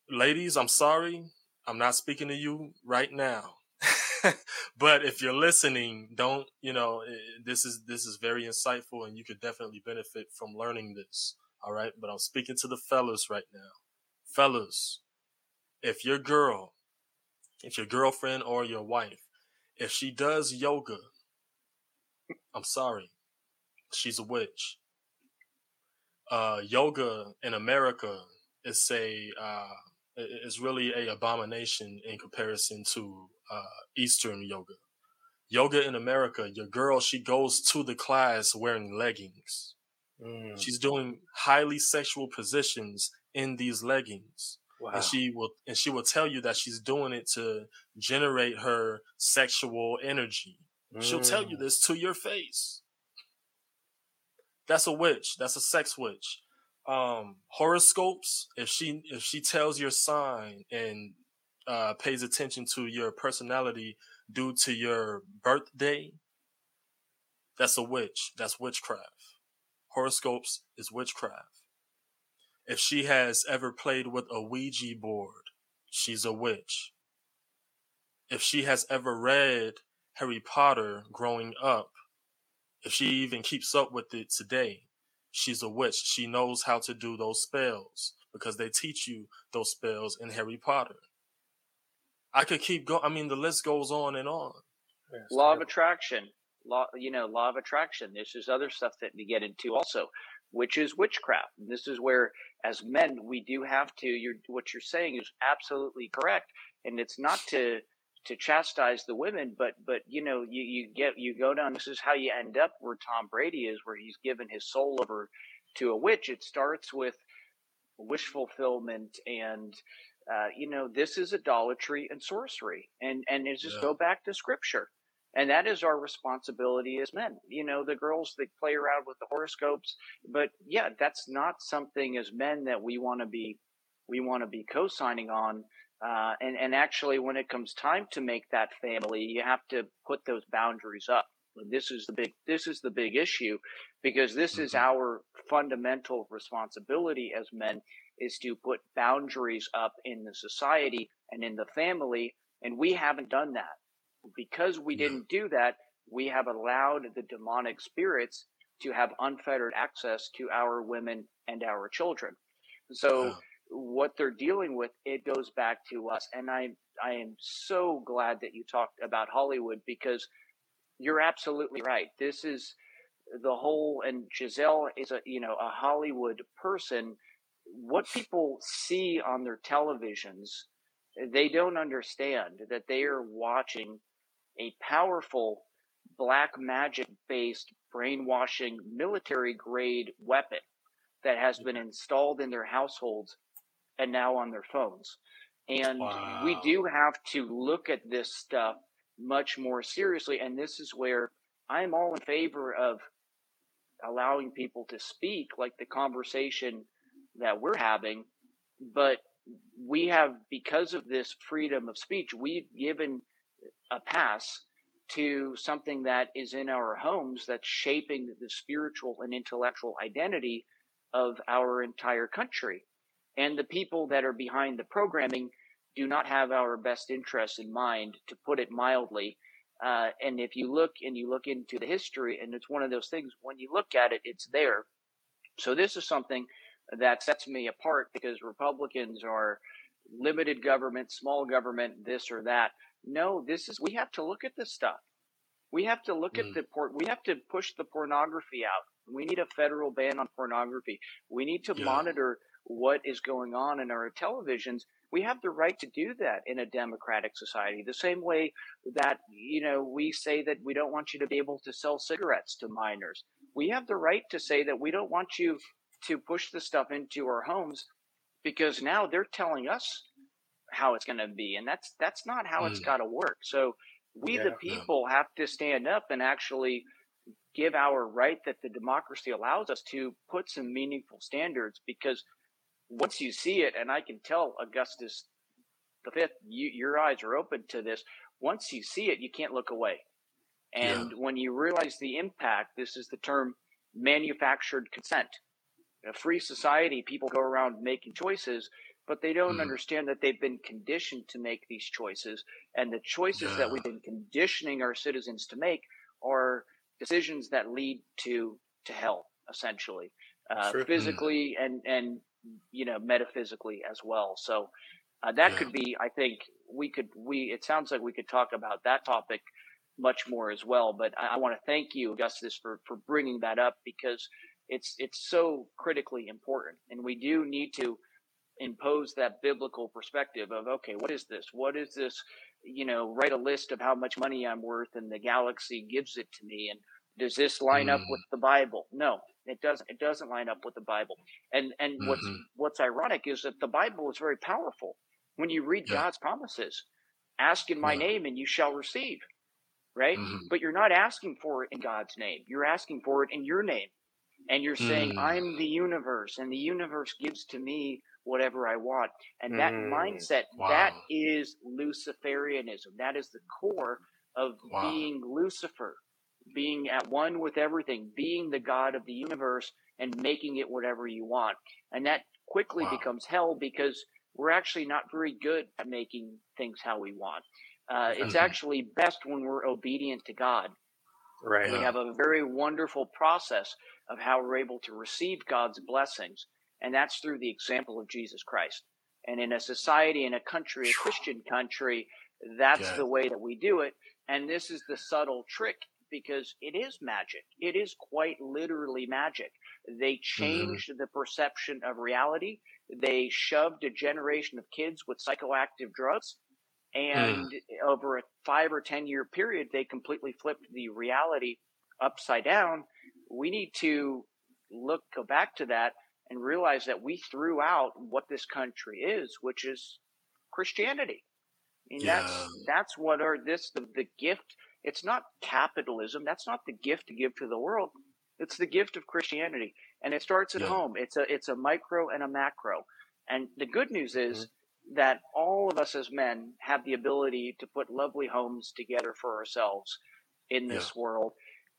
Ladies, I'm sorry. I'm not speaking to you right now. but if you're listening, don't, you know, this is, this is very insightful and you could definitely benefit from learning this. All right. But I'm speaking to the fellas right now. Fellas, if your girl, if your girlfriend or your wife, if she does yoga I'm sorry. She's a witch. Uh, yoga in America is a uh, is really a abomination in comparison to uh, Eastern yoga. yoga in America, your girl, she goes to the class wearing leggings. Mm. She's doing highly sexual positions in these leggings. Wow. And she will and she will tell you that she's doing it to generate her sexual energy. She'll tell you Mm. this to your face. That's a witch. That's a sex witch. Um, horoscopes. If she if she tells your sign and uh, pays attention to your personality due to your birthday, that's a witch. That's witchcraft. Horoscopes is witchcraft. If she has ever played with a Ouija board, she's a witch. If she has ever read Harry Potter growing up, if she even keeps up with it today, she's a witch. She knows how to do those spells because they teach you those spells in Harry Potter. I could keep going. I mean, the list goes on and on. law of attraction law you know law of attraction this is other stuff that we get into also which is witchcraft and this is where as men we do have to you're what you're saying is absolutely correct and it's not to to chastise the women but but you know you you get you go down this is how you end up where tom brady is where he's given his soul over to a witch. It starts with wish fulfillment and uh, you know this is idolatry and sorcery. And and it's just Yeah. go back to scripture. And that is our responsibility as men. You know the girls that play around with the horoscopes but yeah that's not something as men that we want to be we want to be co-signing on uh, and and actually when it comes time to make that family you have to put those boundaries up. This is the big this is the big issue because this is our fundamental responsibility as men is to put boundaries up in the society and in the family and we haven't done that. Because we didn't do that we have allowed the demonic spirits to have unfettered access to our women and our children. So. What they're dealing with it goes back to us. And i i am so glad that you talked about hollywood because you're absolutely right. This is the whole and Gisele is a you know a hollywood person. What people see on their televisions they don't understand that they are watching a powerful black magic based brainwashing military grade weapon that has been installed in their households and now on their phones. And we do have to look at this stuff much more seriously. And this is where I'm all in favor of allowing people to speak, like the conversation that we're having. But we have, because of this freedom of speech, we've given a pass to something that is in our homes that's shaping the spiritual and intellectual identity of our entire country. And the people that are behind the programming do not have our best interests in mind, to put it mildly. Uh, and if you look and you look into the history, and it's one of those things, when you look at it, it's there. So this is something that sets me apart because Republicans are limited government, small government, this or that. No, this is we have to look at this stuff. We have to look Mm. at the port. We have to push the pornography out. We need a federal ban on pornography. We need to Yeah. monitor what is going on in our televisions. We have the right to do that in a democratic society. The same way that you know we say that we don't want you to be able to sell cigarettes to minors. We have the right to say that we don't want you to push the stuff into our homes because now they're telling us how it's going to be and that's that's not how it's hmm. got to work so we the Yeah. people have to stand up and actually give our right that the democracy allows us to put some meaningful standards because once you see it and i can tell augustus the fifth you, your eyes are open to this. Once you see it you can't look away. And when you realize the impact this is the term manufactured consent. In a free society people go around making choices but they don't Mm. understand that they've been conditioned to make these choices and the choices that we've been conditioning our citizens to make are decisions that lead to to hell essentially. Uh, True. physically and and you know metaphysically as well so uh, that Yeah. could be i think we could we it sounds like we could talk about that topic much more as well but i, I want to thank you augustus for for bringing that up because it's it's so critically important and we do need to impose that biblical perspective of okay, what is this? What is this? You know, write a list of how much money I'm worth, and the galaxy gives it to me. And does this line mm. up with the Bible? No, it doesn't. It doesn't line up with the Bible. And and mm-hmm. what's what's ironic is that the Bible is very powerful. When you read yeah. God's promises, ask in my yeah. name and you shall receive. Right? Mm-hmm. But you're not asking for it in God's name. You're asking for it in your name. And you're saying, mm. I'm the universe, and the universe gives to me whatever I want. And that mm. mindset, wow. that is Luciferianism. That is the core of wow. being Lucifer being at one with everything, being the God of the universe and making it whatever you want. And that quickly wow. becomes hell because we're actually not very good at making things how we want. Uh, it's actually best when we're obedient to God. Right. We have a very wonderful process of how we're able to receive God's blessings, and that's through the example of Jesus Christ. And in a society, in a country, a Christian country, that's the way that we do it. And this is the subtle trick because it is magic. It is quite literally magic. They mm-hmm. changed mm-hmm. the perception of reality. They shoved a generation of kids with psychoactive drugs. And mm. over a five or 10 year period, they completely flipped the reality upside down. We need to look, go back to that and realize that we threw out what this country is, which is Christianity. And yeah. that's, that's what are this, the, the gift it's not capitalism. That's not the gift to give to the world. It's the gift of Christianity, and it starts at yeah. home. It's a it's a micro and a macro. And the good news is mm-hmm. that all of us as men have the ability to put lovely homes together for ourselves in this yeah. world.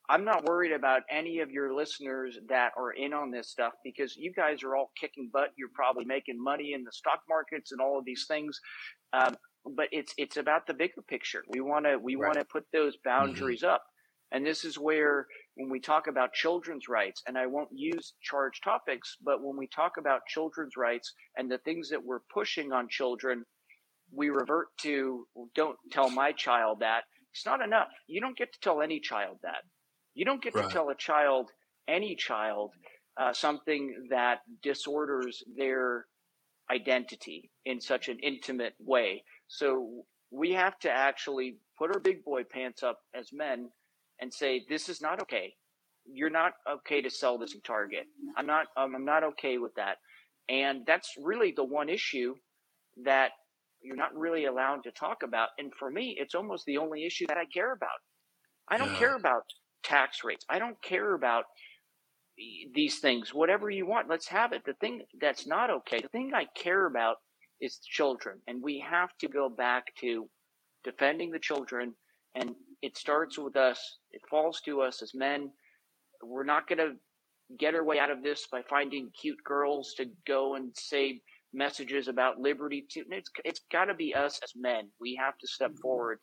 I'm not worried about any of your listeners that are in on this stuff because you guys are all kicking butt. You're probably making money in the stock markets and all of these things. Um, but it's it's about the bigger picture. We want to we right. want to put those boundaries mm-hmm. up, and this is where when we talk about children's rights, and I won't use charged topics, but when we talk about children's rights and the things that we're pushing on children, we revert to don't tell my child that. It's not enough. You don't get to tell any child that. You don't get right. to tell a child, any child, uh, something that disorders their identity in such an intimate way. So we have to actually put our big boy pants up as men and say, this is not okay. You're not okay to sell this in Target. I'm not, um, I'm not okay with that. And that's really the one issue that you're not really allowed to talk about. And for me, it's almost the only issue that I care about. I don't yeah. care about tax rates. I don't care about these things. Whatever you want, let's have it. The thing that's not okay, the thing I care about is the children. And we have to go back to defending the children. And it starts with us. It falls to us as men. We're not going to get our way out of this by finding cute girls to go and say messages about liberty to it's it's got to be us as men we have to step forward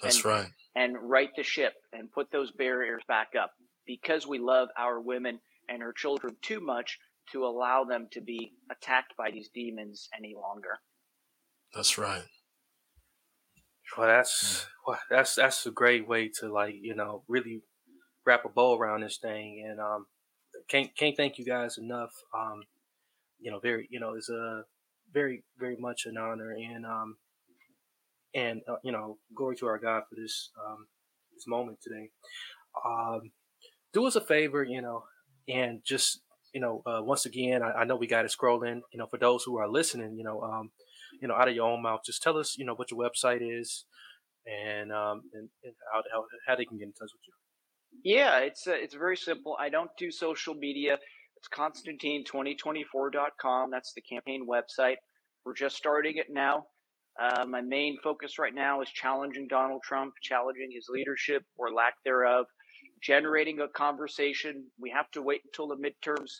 that's and, right and right the ship and put those barriers back up because we love our women and our children too much to allow them to be attacked by these demons any longer. That's right. Well, that's well, that's that's a great way to like you know really wrap a bow around this thing, and um, can't can't thank you guys enough. Um, you know, very you know it's a very very much an honor, and um, and uh, you know, glory to our God for this um this moment today. Um, do us a favor, you know, and just you know, uh, once again, I, I, know we got it scrolling. You know, for those who are listening, you know, um, you know, out of your own mouth, just tell us, you know, what your website is, and um, and, and how, how, how they can get in touch with you. Yeah, it's uh, it's very simple. I don't do social media. It's Constantine2024.com. That's the campaign website. We're just starting it now. Uh, my main focus right now is challenging Donald Trump, challenging his leadership or lack thereof, generating a conversation. We have to wait until the midterms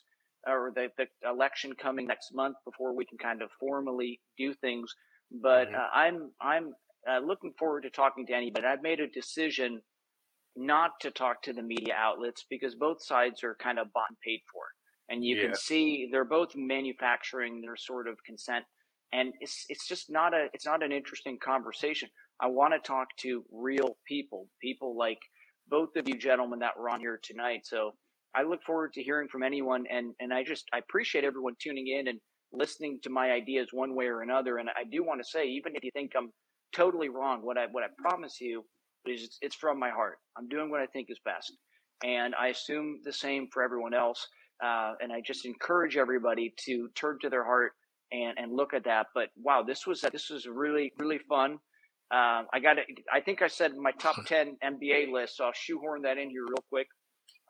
or the, the election coming next month before we can kind of formally do things. But mm-hmm. uh, I'm I'm uh, looking forward to talking to anybody. I've made a decision not to talk to the media outlets because both sides are kind of bought and paid for, and you yeah. can see they're both manufacturing their sort of consent, and it's it's just not a it's not an interesting conversation. I want to talk to real people, people like both of you gentlemen that were on here tonight. So I look forward to hearing from anyone, and and I just I appreciate everyone tuning in and listening to my ideas one way or another. And I do want to say, even if you think I'm totally wrong, what I what I promise you is it's, it's from my heart. I'm doing what I think is best, and I assume the same for everyone else. Uh, and I just encourage everybody to turn to their heart and and look at that. But wow, this was this was really really fun. Um, I got it. I think I said my top ten NBA list, so I'll shoehorn that in here real quick.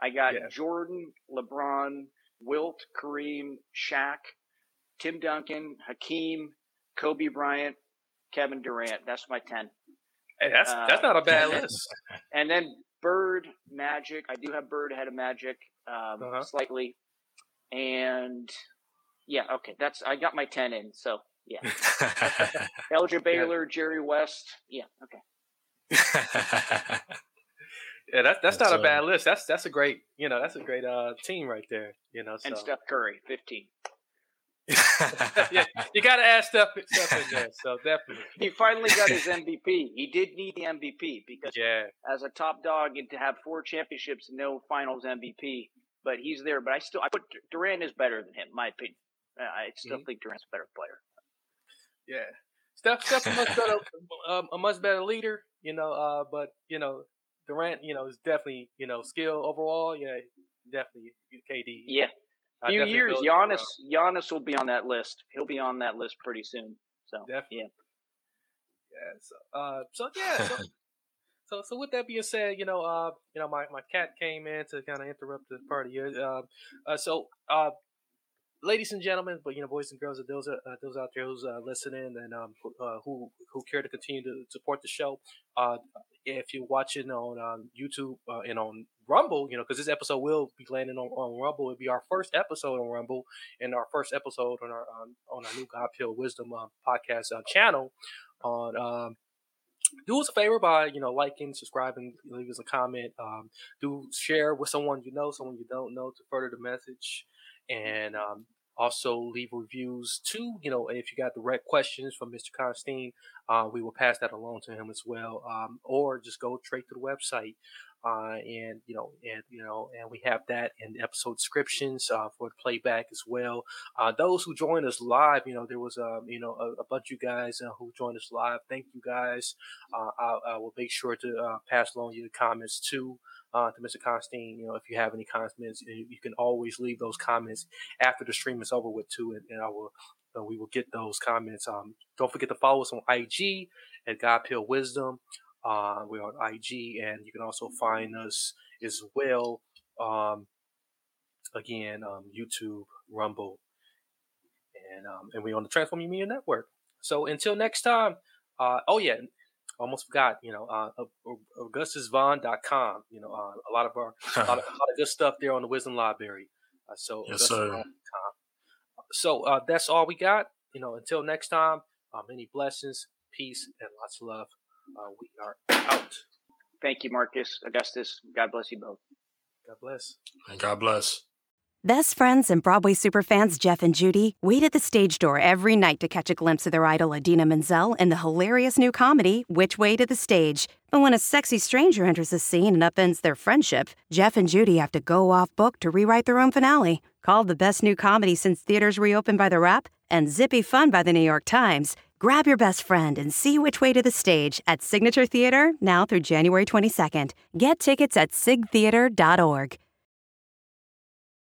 I got yeah. Jordan, LeBron, Wilt, Kareem, Shaq, Tim Duncan, Hakeem, Kobe Bryant, Kevin Durant. That's my ten. Hey, that's uh, that's not a bad list. And then Bird, Magic. I do have Bird ahead of Magic um, uh-huh. slightly, and yeah, okay. That's I got my ten in. So yeah, Elgin Baylor, yeah. Jerry West. Yeah, okay. yeah, that's that's, not a bad list. That's that's a great you know that's a great uh, team right there. You know, so. and Steph Curry, fifteen. yeah, you got to ask Steph, Steph in there. So definitely, he finally got his MVP. He did need the MVP because, yeah, as a top dog, and to have four championships, no Finals MVP, but he's there. But I still, I put Durant is better than him, my opinion. I still mm-hmm. think Durant's a better player. Yeah, Steph, Steph's a much better, um, a much better leader. You know, uh, but you know, Durant, you know, is definitely you know skill overall. Yeah, definitely KD. Yeah, few years, Giannis Giannis will be on that list. He'll be on that list pretty soon. So definitely. yeah, yeah. So, uh, so yeah. So, so, so with that being said, you know, uh, you know, my, my cat came in to kind of interrupt the party. Uh, uh, so, uh, ladies and gentlemen, but you know, boys and girls, those uh, those out there who's uh, listening and um, uh, who who care to continue to support the show, uh, if you're watching on um, YouTube uh, and on Rumble, you know, because this episode will be landing on, on Rumble. It'll be our first episode on Rumble and our first episode on our um, on our new God Pill Wisdom uh, podcast uh, channel. On um, do us a favor by you know liking, subscribing, leave us a comment. Um, do share with someone you know, someone you don't know to further the message, and um, also, leave reviews too. You know, if you got direct questions from Mr. Constantine, uh, we will pass that along to him as well. Um, or just go straight to the website, uh, and you know, and you know, and we have that in episode descriptions uh, for the playback as well. Uh, those who join us live, you know, there was um, you know a, a bunch of you guys uh, who joined us live. Thank you guys. Uh, I, I, will make sure to pass along your comments too uh, to Mr. Constantine. You know, if you have any comments, you can always leave those comments after the stream is over with too, and, and I will. Uh, we will get those comments. Um, don't forget to follow us on IG at God Pill Wisdom. Uh, we're on IG, and you can also find us as well. Um, again, um, YouTube, Rumble, and um, and we're on the Transform Media Network. So until next time, uh, oh yeah, almost forgot, you know, uh, AugustusVaughn.com. You know, uh, a lot of our a lot of, a lot of, good stuff there on the Wisdom Library. Uh, so yes, sir. So uh, that's all we got. You know, until next time, uh, many blessings, peace, and lots of love. Uh, we are out. Thank you, Marcus, Augustus. God bless you both. God bless. And God bless. Best friends and Broadway superfans Jeff and Judy wait at the stage door every night to catch a glimpse of their idol Idina Menzel in the hilarious new comedy, Which Way to the Stage. But when a sexy stranger enters the scene and upends their friendship, Jeff and Judy have to go off book to rewrite their own finale. Called the best new comedy since theaters reopened by The Wrap and zippy fun by The New York Times, grab your best friend and see Which Way to the Stage at Signature Theater now through January 22nd. Get tickets at sigtheater.org.